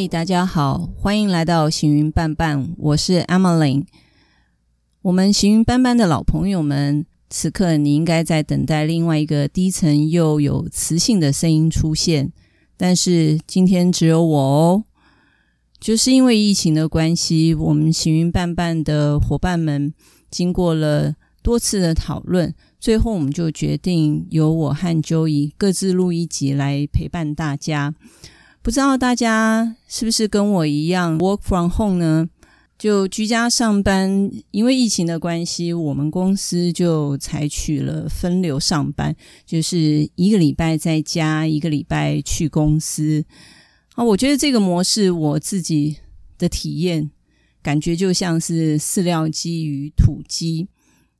嗨，大家好，欢迎来到行云伴伴，我是 Emily。我们行云伴伴的老朋友们，此刻你应该在等待另外一个低沉又有磁性的声音出现，但是今天只有我哦。就是因为疫情的关系，我们行云伴伴的伙伴们经过了多次的讨论，最后我们就决定由我和 Joey 各自录一集来陪伴大家。不知道大家是不是跟我一样 work from home 呢？就居家上班，因为疫情的关系，我们公司就采取了分流上班，就是一个礼拜在家，一个礼拜去公司。啊，我觉得这个模式我自己的体验感觉就像是饲料鸡与土鸡。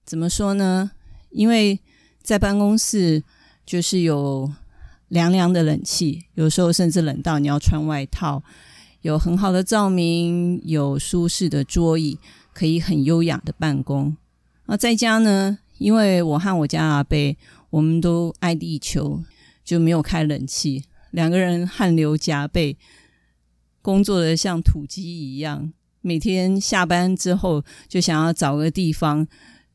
怎么说呢？因为在办公室就是有凉凉的冷气，有时候甚至冷到你要穿外套。有很好的照明，有舒适的桌椅，可以很优雅的办公。那在家呢？因为我和我家阿贝，我们都爱地球，就没有开冷气。两个人汗流浃背，工作的像土鸡一样。每天下班之后，就想要找个地方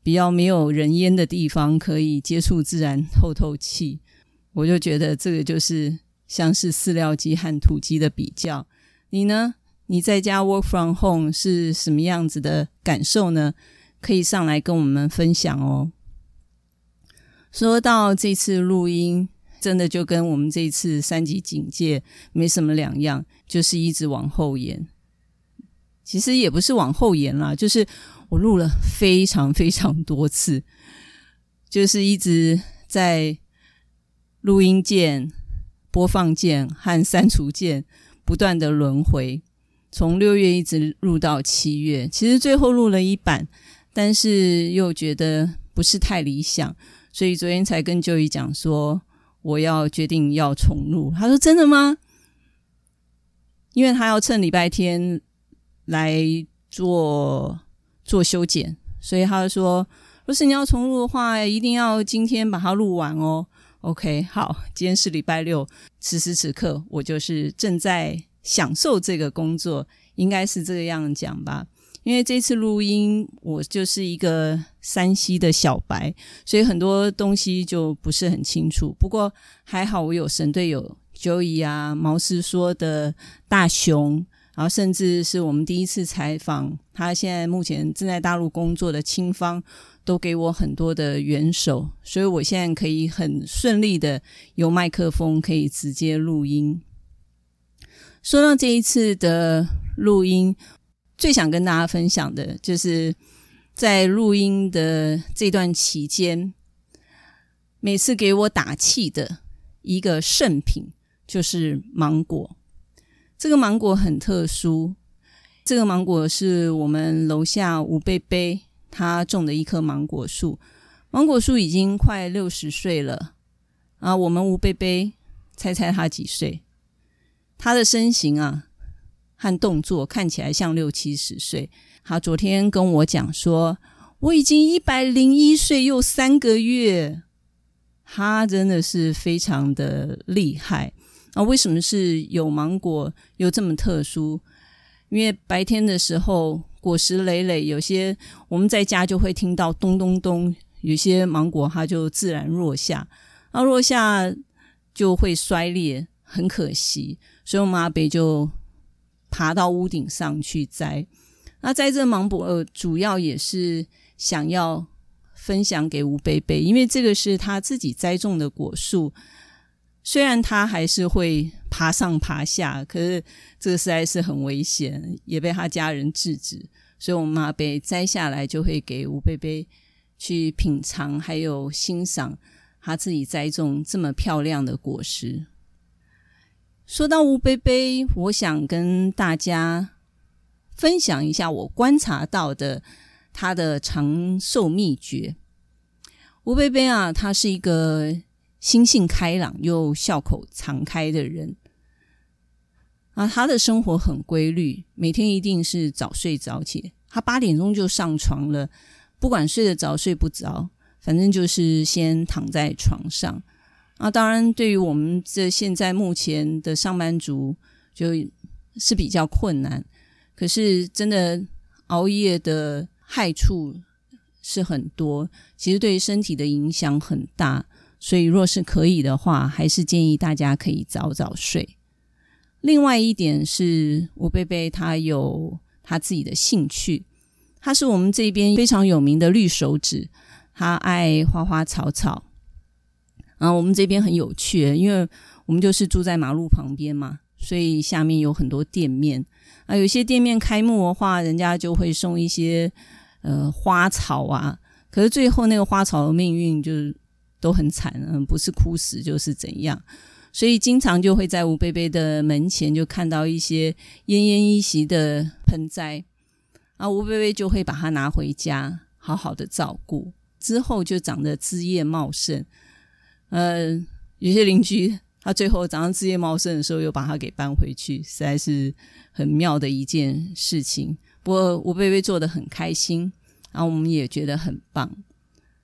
比较没有人烟的地方，可以接触自然、透透气。我就觉得这个就是像是饲料鸡和土鸡的比较。你呢？你在家 work from home 是什么样子的感受呢？可以上来跟我们分享哦。说到这次录音。真的就跟我们这次三级警戒没什么两样，就是一直往后延。其实也不是往后延啦，就是我录了非常非常多次，就是一直在录音键、播放键和删除键不断的轮回，从六月一直录到七月。其实最后录了一版，但是又觉得不是太理想，所以昨天才跟舅姨讲说。我要决定要重录，他说真的吗？因为他要趁礼拜天来做做修剪，所以他就说，若是你要重录的话，一定要今天把它录完哦。OK，好，今天是礼拜六，此时此刻我就是正在享受这个工作，应该是这个样讲吧。因为这次录音，我就是一个山西的小白，所以很多东西就不是很清楚。不过还好，我有神队友 Joey 啊，毛师说的大熊，然后甚至是我们第一次采访他，现在目前正在大陆工作的清芳，都给我很多的援手，所以我现在可以很顺利的有麦克风可以直接录音。说到这一次的录音。最想跟大家分享的就是在录音的这段期间，每次给我打气的一个圣品就是芒果。这个芒果很特殊，这个芒果是我们楼下吴贝贝他种的一棵芒果树，芒果树已经快六十岁了啊。我们吴贝贝猜猜他几岁？他的身形啊。和动作看起来像六七十岁。他昨天跟我讲说，我已经一百零一岁又三个月。他真的是非常的厉害啊！为什么是有芒果又这么特殊？因为白天的时候果实累累，有些我们在家就会听到咚咚咚，有些芒果它就自然落下，那落下就会摔裂，很可惜。所以我们阿北就。爬到屋顶上去摘，那摘这芒果，主要也是想要分享给吴贝贝，因为这个是他自己栽种的果树，虽然他还是会爬上爬下，可是这个实在是很危险，也被他家人制止，所以我妈被摘下来就会给吴贝贝去品尝，还有欣赏他自己栽种这么漂亮的果实。说到吴贝贝，我想跟大家分享一下我观察到的他的长寿秘诀。吴贝贝啊，他是一个心性开朗又笑口常开的人啊。他的生活很规律，每天一定是早睡早起。他八点钟就上床了，不管睡得着睡不着，反正就是先躺在床上。啊，当然，对于我们这现在目前的上班族，就是比较困难。可是真的熬夜的害处是很多，其实对身体的影响很大。所以，若是可以的话，还是建议大家可以早早睡。另外一点是，吴贝贝他有他自己的兴趣，他是我们这边非常有名的绿手指，他爱花花草草。然后我们这边很有趣，因为我们就是住在马路旁边嘛，所以下面有很多店面啊。有些店面开幕的话，人家就会送一些呃花草啊。可是最后那个花草的命运就是都很惨，嗯，不是枯死就是怎样。所以经常就会在吴贝贝的门前就看到一些奄奄一息的盆栽，啊，吴贝贝就会把它拿回家，好好的照顾，之后就长得枝叶茂盛。呃，有些邻居他最后长上枝叶茂盛的时候，又把它给搬回去，实在是很妙的一件事情。不过吴贝贝做的很开心，然后我们也觉得很棒。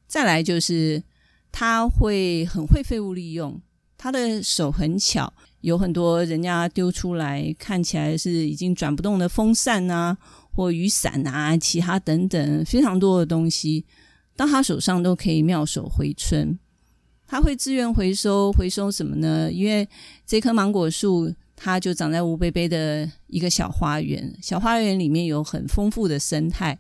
再来就是他会很会废物利用，他的手很巧，有很多人家丢出来看起来是已经转不动的风扇啊，或雨伞啊，其他等等非常多的东西，到他手上都可以妙手回春。他会自愿回收，回收什么呢？因为这棵芒果树，它就长在吴贝贝的一个小花园。小花园里面有很丰富的生态，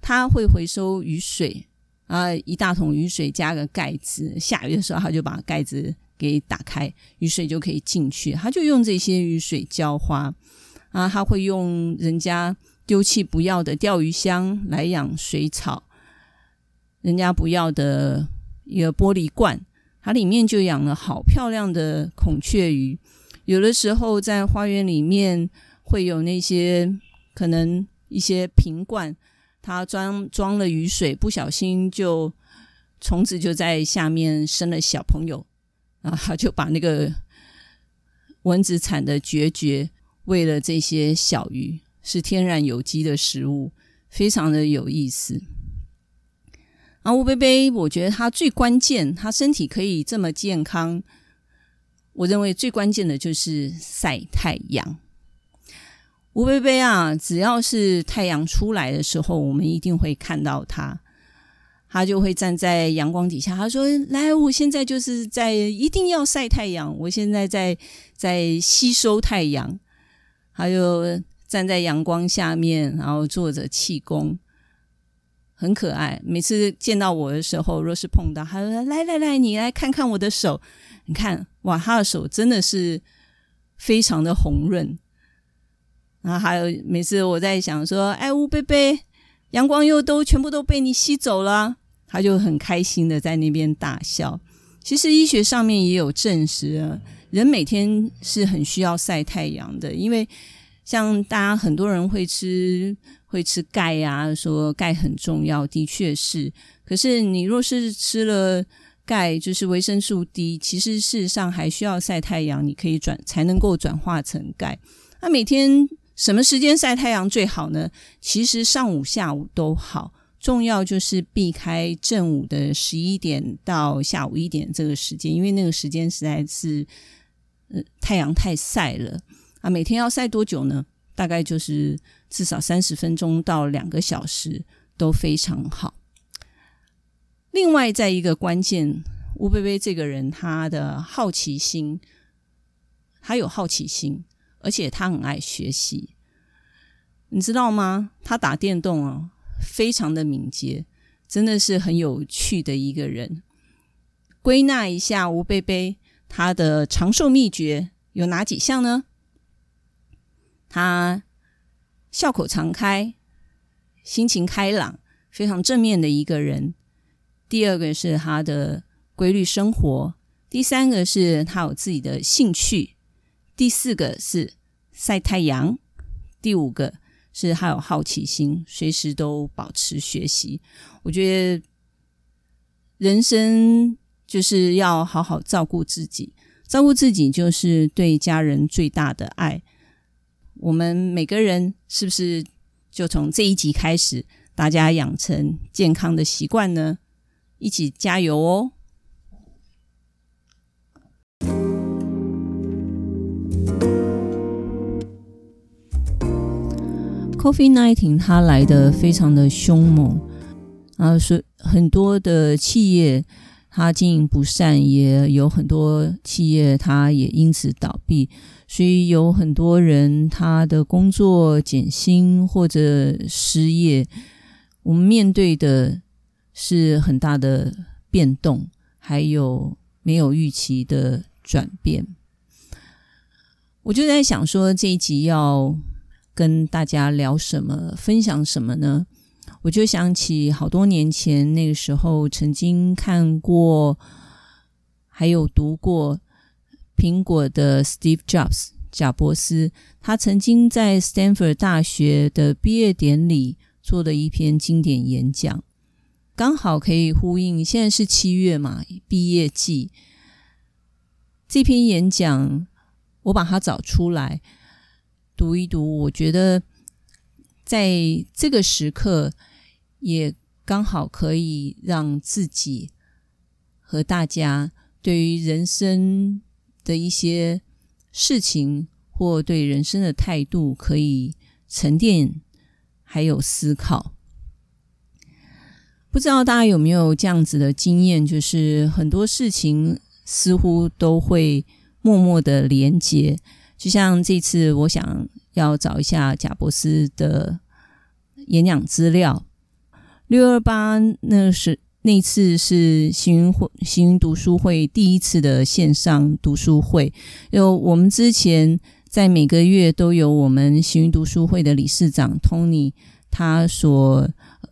他会回收雨水啊，一大桶雨水加个盖子，下雨的时候他就把盖子给打开，雨水就可以进去。他就用这些雨水浇花啊，他会用人家丢弃不要的钓鱼箱来养水草，人家不要的一个玻璃罐。它里面就养了好漂亮的孔雀鱼，有的时候在花园里面会有那些可能一些瓶罐，它装装了雨水，不小心就虫子就在下面生了小朋友，啊，他就把那个蚊子产的绝绝喂了这些小鱼，是天然有机的食物，非常的有意思。啊，吴贝贝，我觉得他最关键，他身体可以这么健康，我认为最关键的就是晒太阳。吴贝贝啊，只要是太阳出来的时候，我们一定会看到他，他就会站在阳光底下。他说：“来，我现在就是在一定要晒太阳，我现在在在吸收太阳。”他就站在阳光下面，然后做着气功。很可爱，每次见到我的时候，若是碰到，他说：“来来来，你来看看我的手，你看，哇，他的手真的是非常的红润。”然后还有每次我在想说：“哎，乌贝贝，阳光又都全部都被你吸走了。”他就很开心的在那边大笑。其实医学上面也有证实，人每天是很需要晒太阳的，因为像大家很多人会吃。会吃钙呀，说钙很重要，的确是。可是你若是吃了钙，就是维生素 D，其实事实上还需要晒太阳，你可以转才能够转化成钙。那每天什么时间晒太阳最好呢？其实上午、下午都好，重要就是避开正午的十一点到下午一点这个时间，因为那个时间实在是呃太阳太晒了啊。每天要晒多久呢？大概就是至少三十分钟到两个小时都非常好。另外，在一个关键，吴贝贝这个人他的好奇心，他有好奇心，而且他很爱学习，你知道吗？他打电动啊，非常的敏捷，真的是很有趣的一个人。归纳一下，吴贝贝他的长寿秘诀有哪几项呢？他笑口常开，心情开朗，非常正面的一个人。第二个是他的规律生活，第三个是他有自己的兴趣，第四个是晒太阳，第五个是他有好奇心，随时都保持学习。我觉得人生就是要好好照顾自己，照顾自己就是对家人最大的爱。我们每个人是不是就从这一集开始，大家养成健康的习惯呢？一起加油哦！Coffee Nineteen 它来的非常的凶猛啊，是很多的企业它经营不善，也有很多企业它也因此倒闭，所以有很多人他的工作减薪或者失业，我们面对的是很大的变动，还有没有预期的转变。我就在想说这一集要。跟大家聊什么，分享什么呢？我就想起好多年前那个时候，曾经看过，还有读过苹果的 Steve Jobs 贾伯斯，他曾经在 Stanford 大学的毕业典礼做的一篇经典演讲，刚好可以呼应。现在是七月嘛，毕业季，这篇演讲我把它找出来。读一读，我觉得在这个时刻也刚好可以让自己和大家对于人生的一些事情或对人生的态度可以沉淀，还有思考。不知道大家有没有这样子的经验，就是很多事情似乎都会默默的连接。就像这次，我想要找一下贾伯斯的演讲资料。六二八那是那次是行云会行云读书会第一次的线上读书会。有我们之前在每个月都有我们行云读书会的理事长 Tony，他所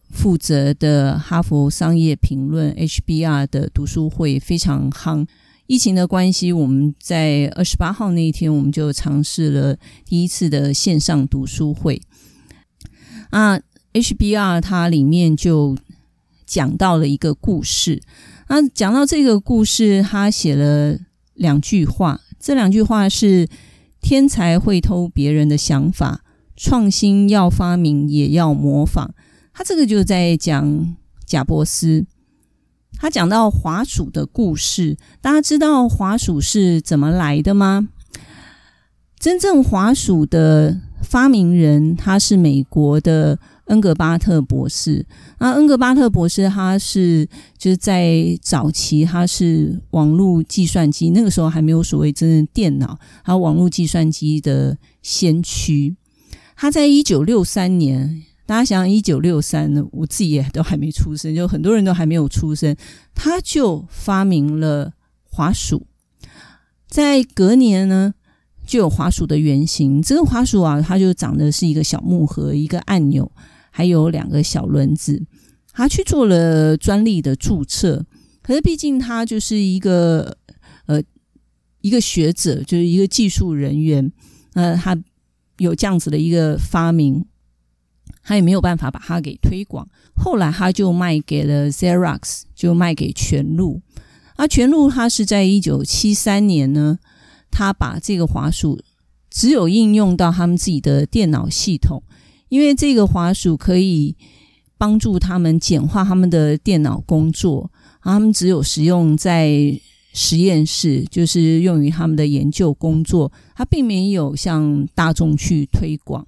负责的哈佛商业评论 HBR 的读书会非常夯。疫情的关系，我们在二十八号那一天，我们就尝试了第一次的线上读书会。啊，HBR 它里面就讲到了一个故事。啊，讲到这个故事，他写了两句话。这两句话是：天才会偷别人的想法，创新要发明也要模仿。他这个就在讲贾伯斯。他讲到滑鼠的故事，大家知道滑鼠是怎么来的吗？真正滑鼠的发明人，他是美国的恩格巴特博士。那恩格巴特博士，他是就是在早期，他是网络计算机那个时候还没有所谓真正电脑，还有网络计算机的先驱。他在一九六三年。大家想想，一九六三呢，我自己也都还没出生，就很多人都还没有出生，他就发明了滑鼠。在隔年呢，就有滑鼠的原型。这个滑鼠啊，它就长得是一个小木盒，一个按钮，还有两个小轮子。他去做了专利的注册，可是毕竟他就是一个呃一个学者，就是一个技术人员，呃，他有这样子的一个发明。他也没有办法把它给推广，后来他就卖给了 Xerox，就卖给全路。而全路他是在一九七三年呢，他把这个滑鼠只有应用到他们自己的电脑系统，因为这个滑鼠可以帮助他们简化他们的电脑工作，他们只有使用在实验室，就是用于他们的研究工作，他并没有向大众去推广。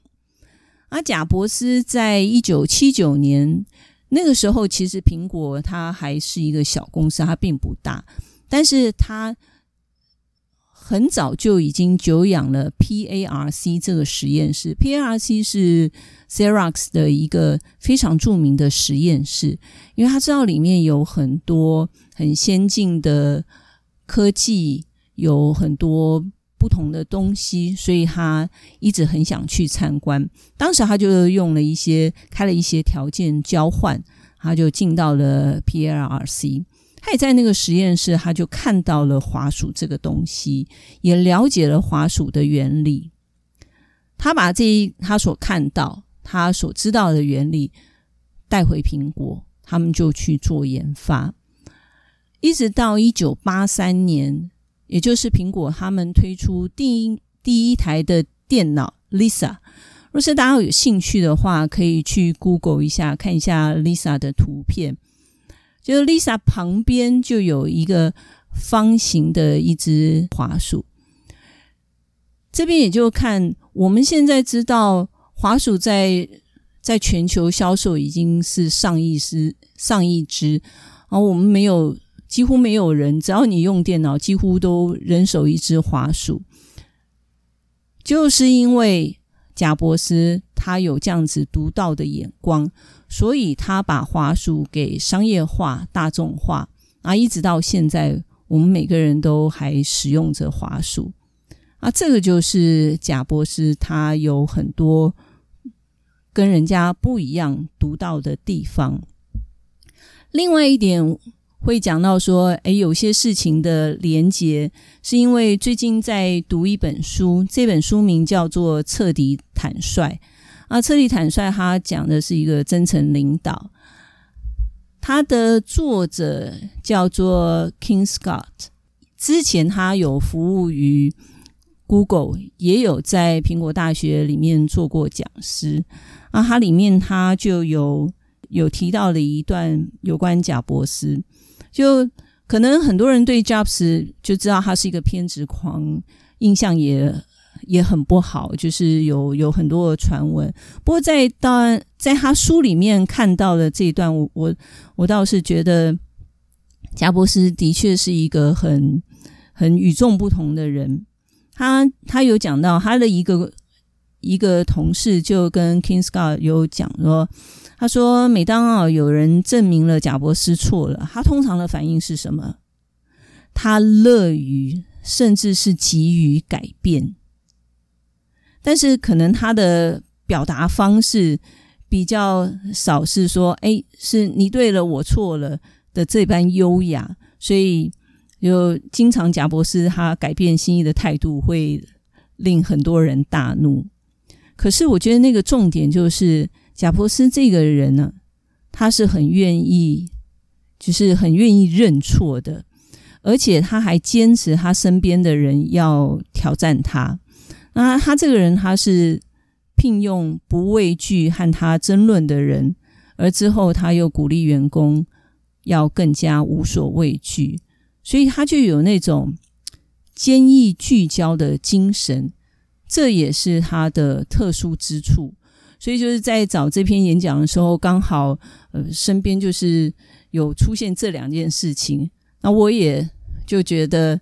而贾伯斯在一九七九年那个时候，其实苹果它还是一个小公司，它并不大，但是它很早就已经久仰了 PARC 这个实验室。PARC 是 Xerox 的一个非常著名的实验室，因为他知道里面有很多很先进的科技，有很多。不同的东西，所以他一直很想去参观。当时他就用了一些开了一些条件交换，他就进到了 PLRC。他也在那个实验室，他就看到了滑鼠这个东西，也了解了滑鼠的原理。他把这一他所看到、他所知道的原理带回苹果，他们就去做研发，一直到一九八三年。也就是苹果他们推出第一第一台的电脑 Lisa，若是大家有兴趣的话，可以去 Google 一下看一下 Lisa 的图片。就 Lisa 旁边就有一个方形的一只滑鼠。这边也就看我们现在知道滑鼠在在全球销售已经是上亿只，上亿只，而我们没有，几乎没有人，只要你用电脑，几乎都人手一只滑鼠，就是因为贾伯斯他有这样子独到的眼光，所以他把滑鼠给商业化、大众化，啊，一直到现在，我们每个人都还使用着滑鼠。啊，这个就是贾博士，他有很多跟人家不一样、独到的地方。另外一点会讲到说，诶，有些事情的连结，是因为最近在读一本书，这本书名叫做《彻底坦率》。啊，《彻底坦率》他讲的是一个真诚领导，他的作者叫做 King Scott，之前他有服务于。Google 也有在苹果大学里面做过讲师啊，它里面他就有有提到了一段有关贾伯斯，就可能很多人对 Jobs 就知道他是一个偏执狂，印象也也很不好，就是有有很多的传闻。不过在当然在他书里面看到的这一段，我我我倒是觉得贾伯斯的确是一个很很与众不同的人。他他有讲到他的一个一个同事就跟 King Scott 有讲说，他说每当啊有人证明了贾伯斯错了，他通常的反应是什么？他乐于甚至是急于改变，但是可能他的表达方式比较少是说，哎，是你对了，我错了的这般优雅，所以。就经常贾博士他改变心意的态度会令很多人大怒，可是我觉得那个重点就是贾伯斯这个人呢，他是很愿意，就是很愿意认错的，而且他还坚持他身边的人要挑战他。那他这个人他是聘用不畏惧和他争论的人，而之后他又鼓励员工要更加无所畏惧。所以他就有那种坚毅聚焦的精神，这也是他的特殊之处。所以就是在找这篇演讲的时候，刚好呃身边就是有出现这两件事情，那我也就觉得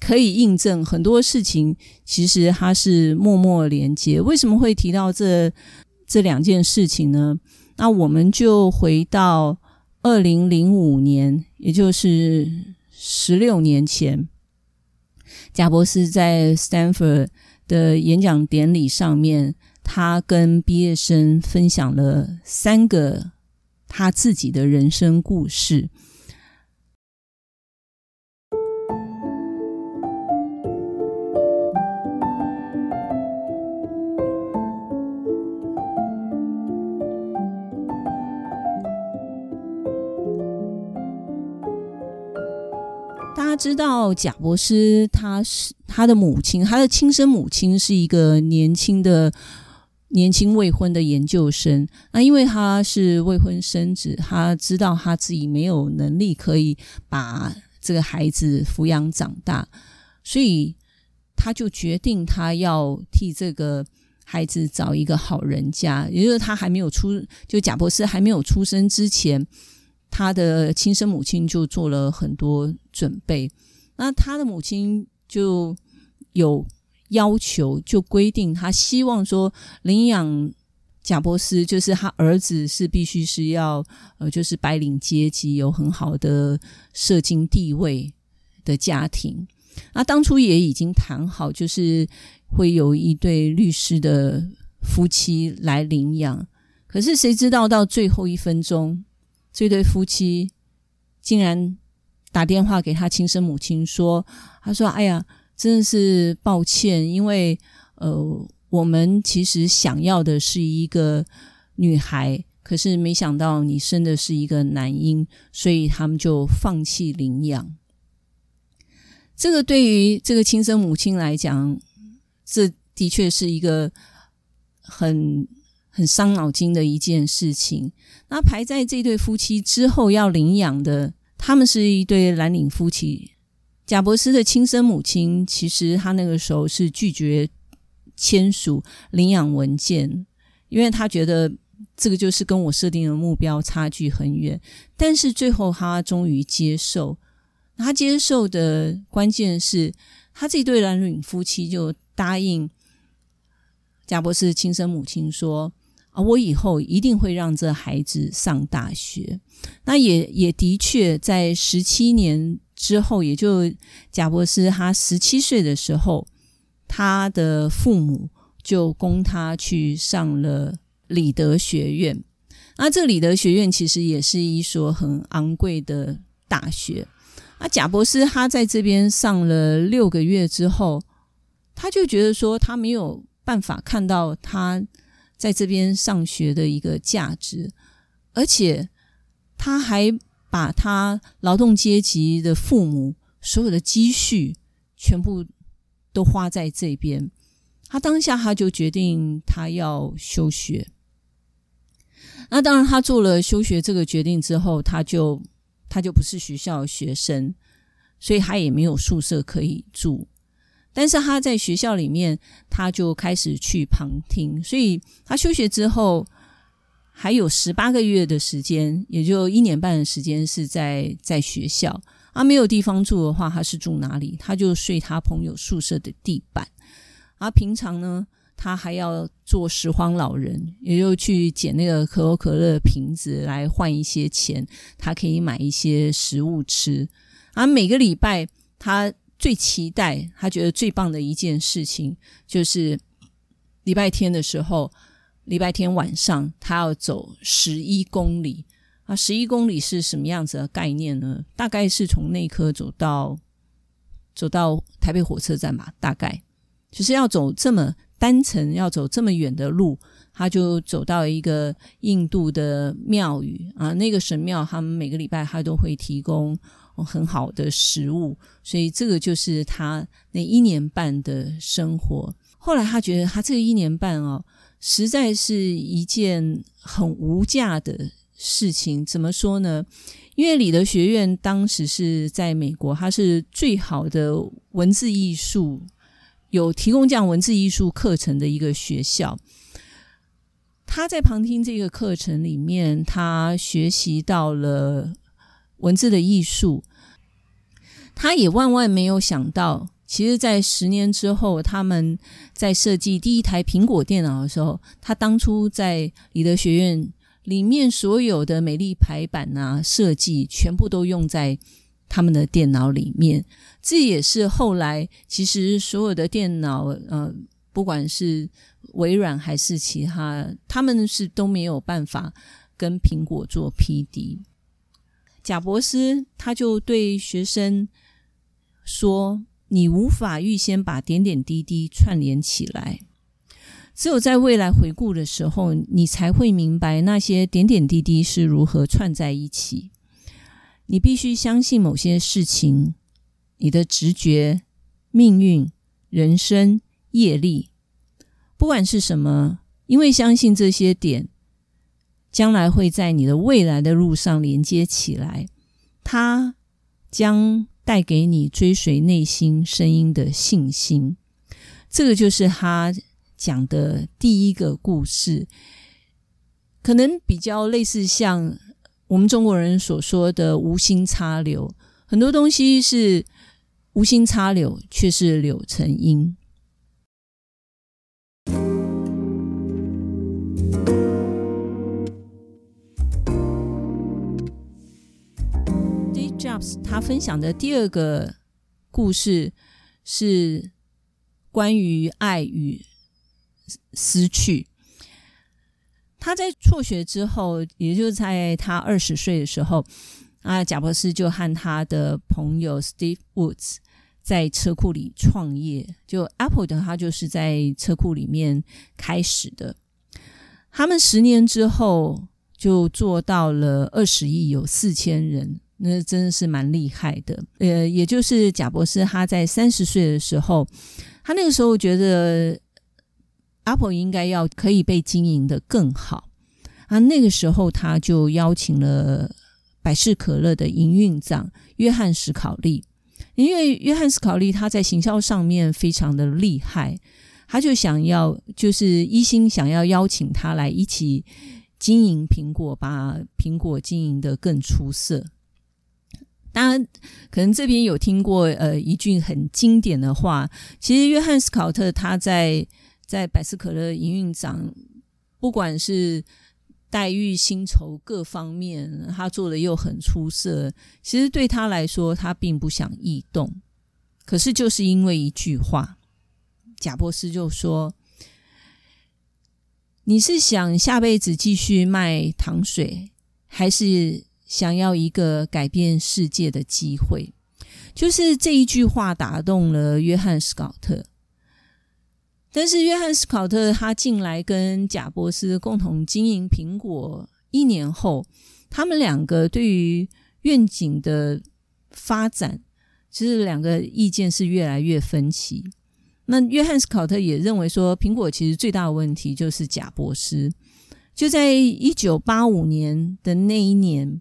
可以印证很多事情，其实它是默默连接。为什么会提到这这两件事情呢？那我们就回到二零零五年，也就是。十六年前，贾博士在 Stanford 的演讲典礼上面，他跟毕业生分享了三个他自己的人生故事。大家知道贾博士，他是他的母亲，他的亲生母亲是一个年轻的、年轻未婚的研究生。那因为他是未婚生子，他知道他自己没有能力可以把这个孩子抚养长大，所以他就决定他要替这个孩子找一个好人家，也就是他还没有出，就贾博士还没有出生之前。他的亲生母亲就做了很多准备，那他的母亲就有要求，就规定他希望说领养贾伯斯，就是他儿子是必须是要呃，就是白领阶级有很好的社经地位的家庭。那当初也已经谈好，就是会有一对律师的夫妻来领养，可是谁知道到最后一分钟。这对夫妻竟然打电话给他亲生母亲说：“他说，哎呀，真的是抱歉，因为呃，我们其实想要的是一个女孩，可是没想到你生的是一个男婴，所以他们就放弃领养。这个对于这个亲生母亲来讲，这的确是一个很……很伤脑筋的一件事情。那排在这对夫妻之后要领养的，他们是一对蓝领夫妻。贾伯斯的亲生母亲，其实他那个时候是拒绝签署领养文件，因为他觉得这个就是跟我设定的目标差距很远。但是最后他终于接受，他接受的关键是他这对蓝领夫妻就答应贾博士亲生母亲说：“啊，我以后一定会让这孩子上大学。”那也也的确在十七年之后，也就贾博士他十七岁的时候，他的父母。就供他去上了里德学院。那这里德学院其实也是一所很昂贵的大学。那贾博士他在这边上了六个月之后，他就觉得说他没有办法看到他在这边上学的一个价值，而且他还把他劳动阶级的父母所有的积蓄全部都花在这边。他当下他就决定他要休学。那当然，他做了休学这个决定之后，他就他就不是学校学生，所以他也没有宿舍可以住。但是他在学校里面，他就开始去旁听。所以他休学之后，还有十八个月的时间，也就一年半的时间是在在学校。啊，没有地方住的话，他是住哪里？他就睡他朋友宿舍的地板。而平常呢，他还要做拾荒老人，也就去捡那个可口可乐瓶子来换一些钱，他可以买一些食物吃。而每个礼拜，他最期待、他觉得最棒的一件事情，就是礼拜天的时候，礼拜天晚上他要走十一公里。啊，十一公里是什么样子的概念呢？大概是从内科走到走到台北火车站吧，大概。就是要走这么单程，要走这么远的路，他就走到一个印度的庙宇啊。那个神庙，他们每个礼拜他都会提供很好的食物，所以这个就是他那一年半的生活。后来他觉得，他这一年半哦，实在是一件很无价的事情。怎么说呢？因为里德学院当时是在美国，它是最好的文字艺术。有提供这样文字艺术课程的一个学校，他在旁听这个课程里面，他学习到了文字的艺术。他也万万没有想到，其实，在十年之后，他们在设计第一台苹果电脑的时候，他当初在里德学院里面所有的美丽排版啊设计，全部都用在他们的电脑里面。这也是后来，其实所有的电脑，呃，不管是微软还是其他，他们是都没有办法跟苹果做匹敌。贾博士他就对学生说：“你无法预先把点点滴滴串联起来，只有在未来回顾的时候，你才会明白那些点点滴滴是如何串在一起。你必须相信某些事情。”你的直觉、命运、人生、业力，不管是什么，因为相信这些点，将来会在你的未来的路上连接起来，它将带给你追随内心声音的信心。这个就是他讲的第一个故事，可能比较类似像我们中国人所说的“无心插柳”，很多东西是。无心插柳，却是柳成荫。他分享的第二个故事是关于爱与失去。他在辍学之后，也就是在他二十岁的时候，啊，贾博士就和他的朋友 Steve Woods。在车库里创业，就 Apple 的，他就是在车库里面开始的。他们十年之后就做到了二十亿，有四千人，那真的是蛮厉害的。呃，也就是贾博士他在三十岁的时候，他那个时候觉得 Apple 应该要可以被经营的更好啊。那个时候他就邀请了百事可乐的营运长约翰史考利。因为约翰史考利他在行销上面非常的厉害，他就想要，就是一心想要邀请他来一起经营苹果，把苹果经营的更出色。当然，可能这边有听过呃一句很经典的话，其实约翰斯考特他在在百事可乐营运长，不管是待遇、薪酬各方面，他做的又很出色。其实对他来说，他并不想异动。可是就是因为一句话，贾伯斯就说：“你是想下辈子继续卖糖水，还是想要一个改变世界的机会？”就是这一句话打动了约翰斯考特。但是约翰斯考特他进来跟贾伯斯共同经营苹果一年后，他们两个对于愿景的发展。其实两个意见是越来越分歧。那约翰斯考特也认为说，苹果其实最大的问题就是贾伯斯。就在一九八五年的那一年，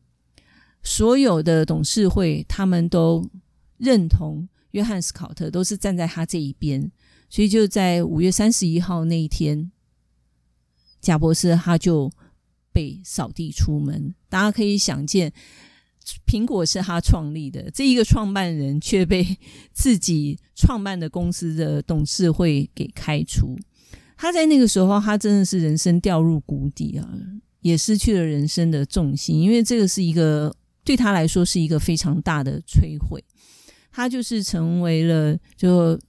所有的董事会他们都认同约翰斯考特，都是站在他这一边。所以就在五月三十一号那一天，贾博士他就被扫地出门。大家可以想见。苹果是他创立的，这一个创办人却被自己创办的公司的董事会给开除。他在那个时候，他真的是人生掉入谷底啊，也失去了人生的重心，因为这个是一个对他来说是一个非常大的摧毁。他就是成为了就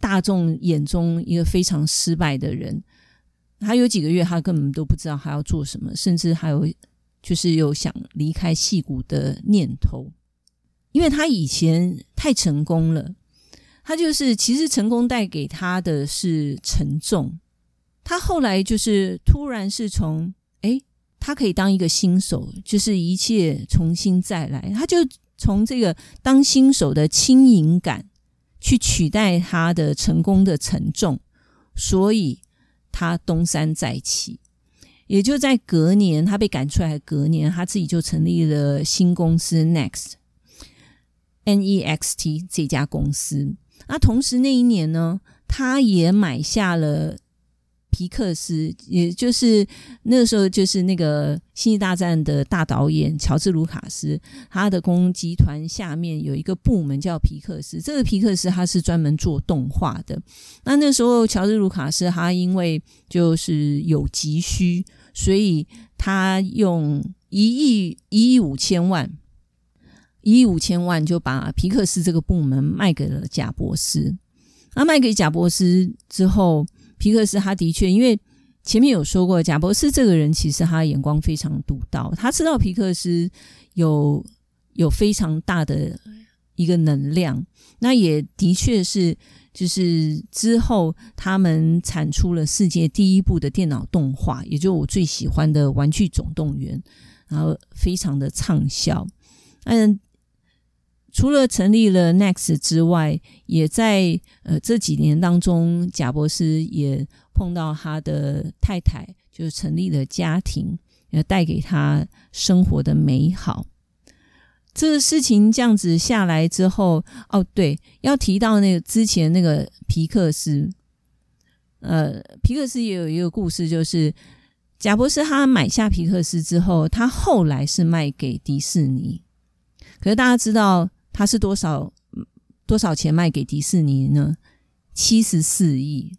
大众眼中一个非常失败的人。他有几个月，他根本都不知道他要做什么，甚至还有。就是有想离开戏骨的念头，因为他以前太成功了。他就是其实成功带给他的是沉重。他后来就是突然是从哎，他可以当一个新手，就是一切重新再来。他就从这个当新手的轻盈感去取代他的成功的沉重，所以他东山再起。也就在隔年，他被赶出来。隔年，他自己就成立了新公司 Next，N E X T 这家公司。那同时那一年呢，他也买下了。皮克斯，也就是那个时候，就是那个《星际大战》的大导演乔治·卢卡斯，他的公集团下面有一个部门叫皮克斯。这个皮克斯他是专门做动画的。那那时候，乔治·卢卡斯他因为就是有急需，所以他用一亿一亿五千万，一亿五千万就把皮克斯这个部门卖给了贾伯斯。那卖给贾伯斯之后。皮克斯他的确，因为前面有说过，贾博士这个人其实他眼光非常独到，他知道皮克斯有有非常大的一个能量，那也的确是，就是之后他们产出了世界第一部的电脑动画，也就我最喜欢的《玩具总动员》，然后非常的畅销，嗯。除了成立了 Next 之外，也在呃这几年当中，贾博士也碰到他的太太，就是成立了家庭，也带给他生活的美好。这个事情这样子下来之后，哦，对，要提到那个之前那个皮克斯，呃，皮克斯也有一个故事，就是贾博士他买下皮克斯之后，他后来是卖给迪士尼，可是大家知道。他是多少多少钱卖给迪士尼呢？七十四亿。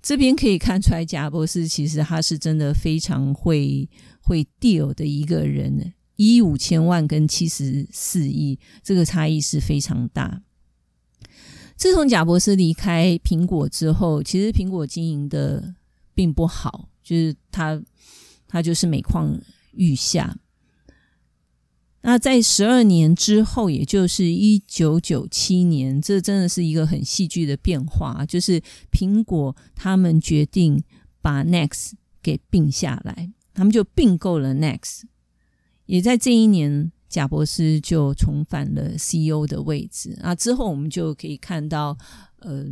这边可以看出来，贾博士其实他是真的非常会会 deal 的一个人。一五千万跟七十四亿，这个差异是非常大。自从贾博士离开苹果之后，其实苹果经营的并不好，就是他他就是每况愈下。那在十二年之后，也就是一九九七年，这真的是一个很戏剧的变化。就是苹果他们决定把 Next 给并下来，他们就并购了 Next。也在这一年，贾博斯就重返了 CEO 的位置。啊，之后我们就可以看到，呃，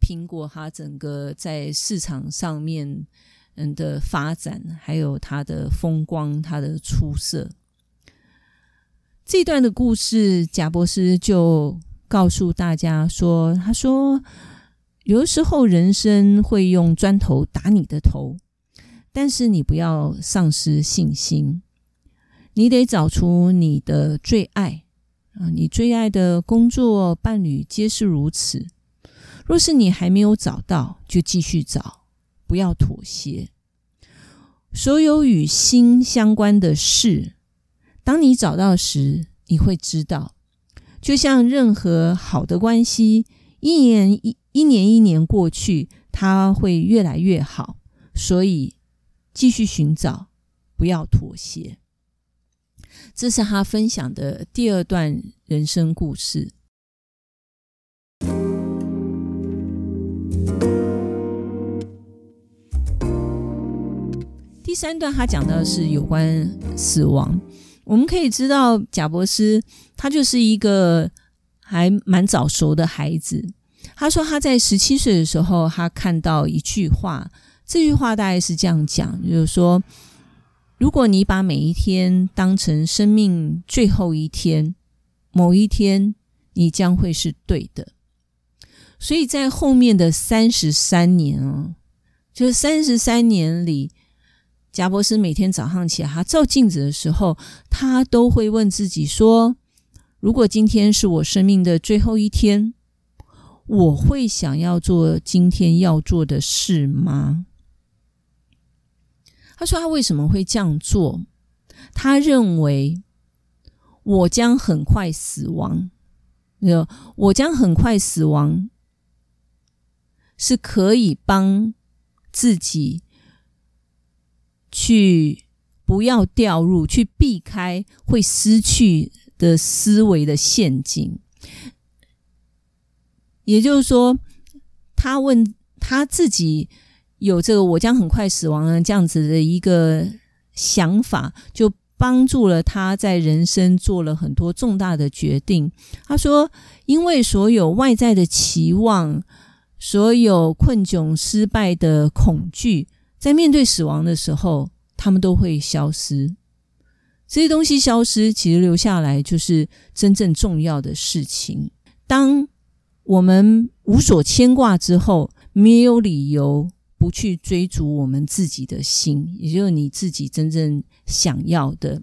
苹果它整个在市场上面嗯的发展，还有它的风光，它的出色。这段的故事，贾博士就告诉大家说：“他说，有的时候人生会用砖头打你的头，但是你不要丧失信心，你得找出你的最爱啊，你最爱的工作伴侣皆是如此。若是你还没有找到，就继续找，不要妥协。所有与心相关的事，当你找到时，你会知道。”就像任何好的关系，一年一一年一年过去，它会越来越好。所以继续寻找，不要妥协。这是他分享的第二段人生故事。第三段他讲的是有关死亡。我们可以知道，贾伯斯他就是一个还蛮早熟的孩子。他说他在十七岁的时候，他看到一句话，这句话大概是这样讲，就是说，如果你把每一天当成生命最后一天，某一天你将会是对的。所以在后面的三十三年啊，就是三十三年里。贾博士每天早上起来，他照镜子的时候，他都会问自己说：“如果今天是我生命的最后一天，我会想要做今天要做的事吗？”他说：“他为什么会这样做？他认为我将很快死亡，那我将很快死亡，是可以帮自己。”去不要掉入去避开会失去的思维的陷阱，也就是说，他问他自己有这个“我将很快死亡”的这样子的一个想法，就帮助了他在人生做了很多重大的决定。他说：“因为所有外在的期望，所有困窘、失败的恐惧。”在面对死亡的时候，他们都会消失。这些东西消失，其实留下来就是真正重要的事情。当我们无所牵挂之后，没有理由不去追逐我们自己的心，也就是你自己真正想要的。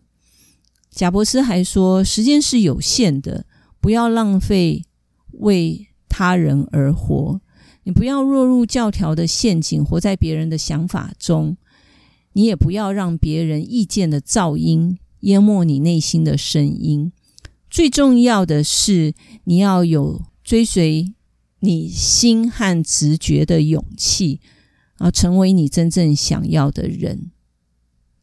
贾伯斯还说：“时间是有限的，不要浪费为他人而活。”你不要落入教条的陷阱，活在别人的想法中；你也不要让别人意见的噪音淹没你内心的声音。最重要的是，你要有追随你心和直觉的勇气，而，成为你真正想要的人。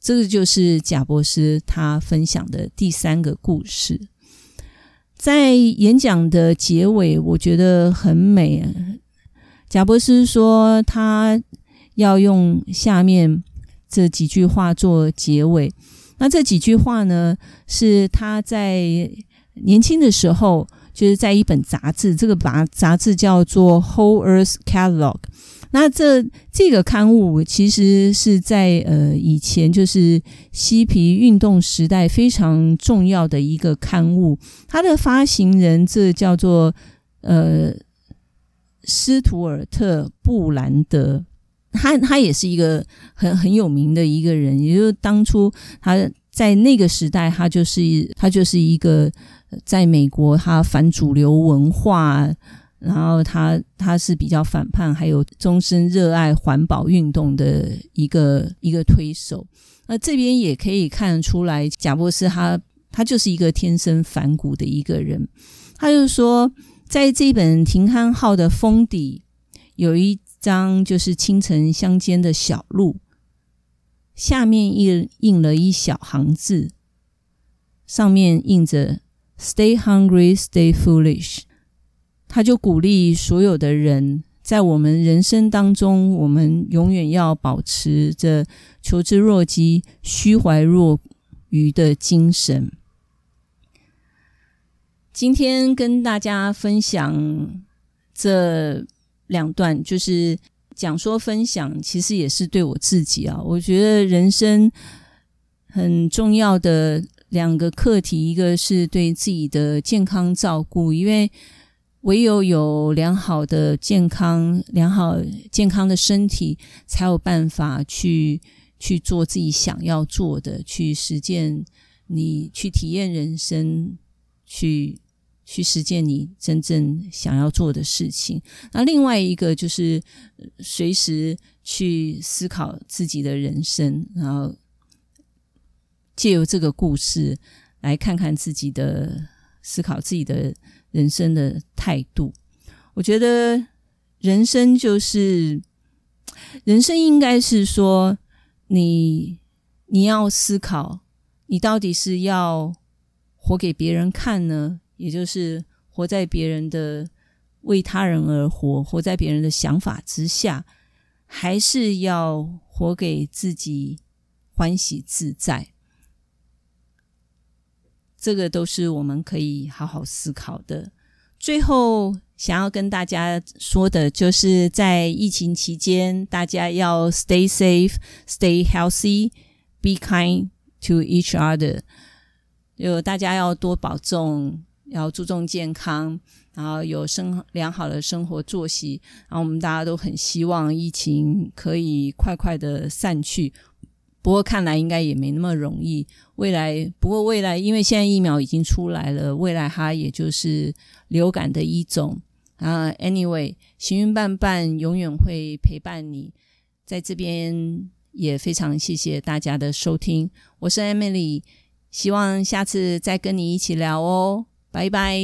这个就是贾博士他分享的第三个故事。在演讲的结尾，我觉得很美。贾博士说：“他要用下面这几句话做结尾。那这几句话呢，是他在年轻的时候，就是在一本杂志，这个杂杂志叫做《Whole Earth Catalog》。那这这个刊物其实是在呃以前就是嬉皮运动时代非常重要的一个刊物。它的发行人这叫做呃。”斯图尔特·布兰德，他他也是一个很很有名的一个人，也就是当初他在那个时代，他就是他就是一个在美国他反主流文化，然后他他是比较反叛，还有终身热爱环保运动的一个一个推手。那这边也可以看得出来，贾博士他他就是一个天生反骨的一个人，他就说。在这本停刊号的封底，有一张就是清晨乡间的小路，下面印印了一小行字，上面印着 “Stay hungry, stay foolish”。他就鼓励所有的人，在我们人生当中，我们永远要保持着求知若饥、虚怀若愚的精神。今天跟大家分享这两段，就是讲说分享，其实也是对我自己啊。我觉得人生很重要的两个课题，一个是对自己的健康照顾，因为唯有有良好的健康、良好健康的身体，才有办法去去做自己想要做的，去实践你去体验人生，去去实践你真正想要做的事情。那另外一个就是随时去思考自己的人生，然后借由这个故事来看看自己的思考自己的。人生的态度，我觉得人生就是人生，应该是说你你要思考，你到底是要活给别人看呢，也就是活在别人的为他人而活，活在别人的想法之下，还是要活给自己欢喜自在。这个都是我们可以好好思考的。最后，想要跟大家说的，就是在疫情期间，大家要 stay safe, stay healthy, be kind to each other。有大家要多保重，要注重健康，然后有生良好的生活作息。然后我们大家都很希望疫情可以快快的散去。不过看来应该也没那么容易。未来，不过未来，因为现在疫苗已经出来了，未来它也就是流感的一种啊。Anyway，行云伴伴永远会陪伴你，在这边也非常谢谢大家的收听。我是 Emily，希望下次再跟你一起聊哦拜拜。